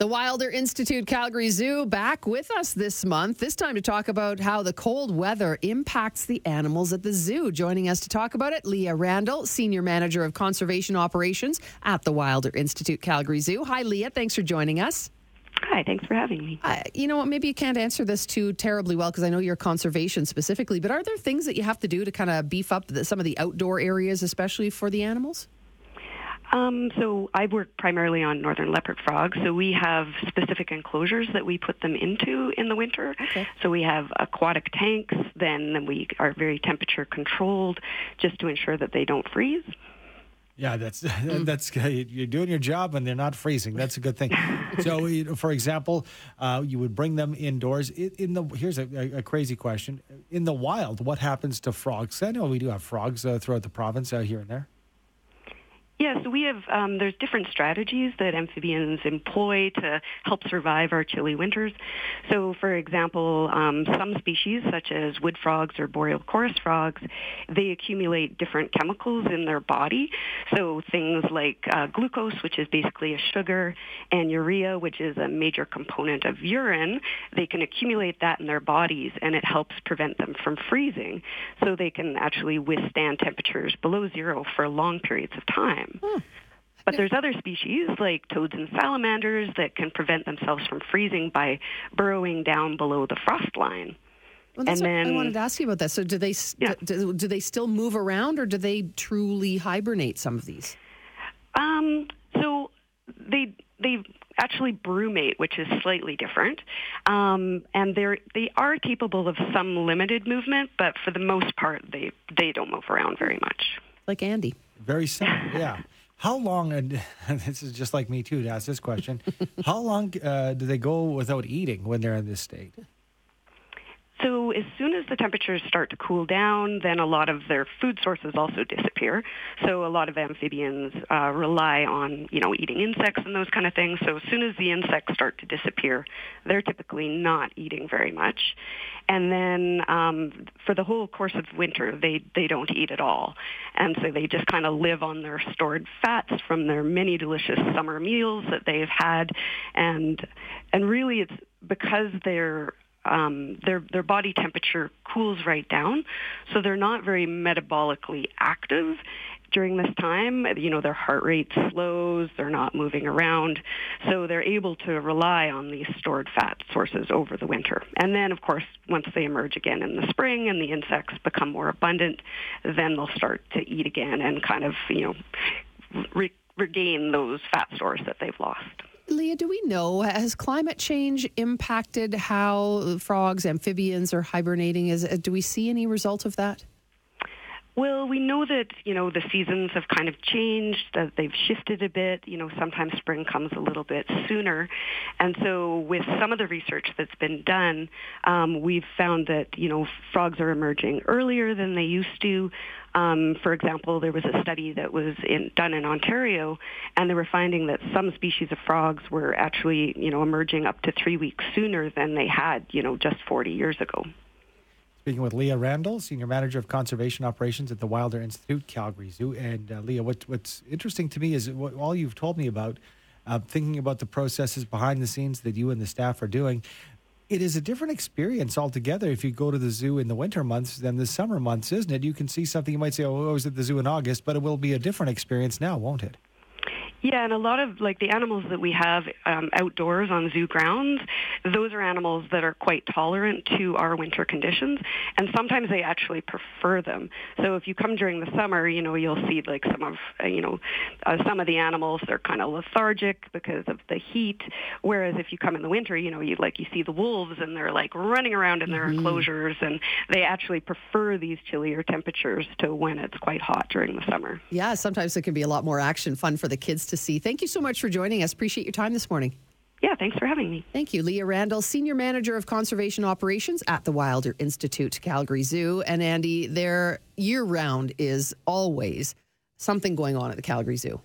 The Wilder Institute Calgary Zoo back with us this month, this time to talk about how the cold weather impacts the animals at the zoo. Joining us to talk about it, Leah Randall, Senior Manager of Conservation Operations at the Wilder Institute Calgary Zoo. Hi, Leah. Thanks for joining us. Hi, thanks for having me. Uh, you know what? Maybe you can't answer this too terribly well because I know you're conservation specifically, but are there things that you have to do to kind of beef up the, some of the outdoor areas, especially for the animals? Um, so I work primarily on northern leopard frogs. So we have specific enclosures that we put them into in the winter. Okay. So we have aquatic tanks. Then we are very temperature controlled, just to ensure that they don't freeze. Yeah, that's that's you're doing your job and they're not freezing. That's a good thing. so, for example, uh, you would bring them indoors. In, in the here's a, a, crazy question: in the wild, what happens to frogs? I know we do have frogs uh, throughout the province uh, here and there. Yes, we have. Um, there's different strategies that amphibians employ to help survive our chilly winters. So, for example, um, some species, such as wood frogs or boreal chorus frogs, they accumulate different chemicals in their body. So, things like uh, glucose, which is basically a sugar, and urea, which is a major component of urine, they can accumulate that in their bodies, and it helps prevent them from freezing. So, they can actually withstand temperatures below zero for long periods of time time. Hmm. But there's other species like toads and salamanders that can prevent themselves from freezing by burrowing down below the frost line. Well, and then, I wanted to ask you about that. So, do they yeah. do, do, they still move around, or do they truly hibernate? Some of these. Um. So they they actually brumate, which is slightly different, um, and they're they are capable of some limited movement, but for the most part, they they don't move around very much. Like Andy. Very simple, yeah. How long, and this is just like me too to ask this question, how long uh, do they go without eating when they're in this state? So as soon as the temperatures start to cool down, then a lot of their food sources also disappear. So a lot of amphibians uh, rely on, you know, eating insects and those kind of things. So as soon as the insects start to disappear, they're typically not eating very much. And then um, for the whole course of winter, they, they don't eat at all. And so they just kind of live on their stored fats from their many delicious summer meals that they've had. And, and really it's because they're um, their their body temperature cools right down, so they're not very metabolically active during this time. You know, their heart rate slows, they're not moving around, so they're able to rely on these stored fat sources over the winter. And then, of course, once they emerge again in the spring and the insects become more abundant, then they'll start to eat again and kind of, you know, re- regain those fat stores that they've lost. Leah, do we know has climate change impacted how frogs, amphibians are hibernating? Is do we see any result of that? Well, we know that, you know, the seasons have kind of changed, that they've shifted a bit. You know, sometimes spring comes a little bit sooner. And so with some of the research that's been done, um, we've found that, you know, frogs are emerging earlier than they used to. Um, for example, there was a study that was in, done in Ontario, and they were finding that some species of frogs were actually, you know, emerging up to three weeks sooner than they had, you know, just 40 years ago. Speaking with Leah Randall, Senior Manager of Conservation Operations at the Wilder Institute, Calgary Zoo. And uh, Leah, what, what's interesting to me is what, all you've told me about, uh, thinking about the processes behind the scenes that you and the staff are doing. It is a different experience altogether if you go to the zoo in the winter months than the summer months, isn't it? You can see something you might say, oh, I was at the zoo in August, but it will be a different experience now, won't it? Yeah, and a lot of like the animals that we have um, outdoors on zoo grounds, those are animals that are quite tolerant to our winter conditions, and sometimes they actually prefer them. So if you come during the summer, you know you'll see like some of uh, you know uh, some of the animals they're kind of lethargic because of the heat, whereas if you come in the winter, you know you like you see the wolves and they're like running around in their mm-hmm. enclosures, and they actually prefer these chillier temperatures to when it's quite hot during the summer. Yeah, sometimes it can be a lot more action, fun for the kids to to see. Thank you so much for joining us. Appreciate your time this morning. Yeah, thanks for having me. Thank you. Leah Randall, Senior Manager of Conservation Operations at the Wilder Institute, Calgary Zoo. And Andy, there year round is always something going on at the Calgary Zoo.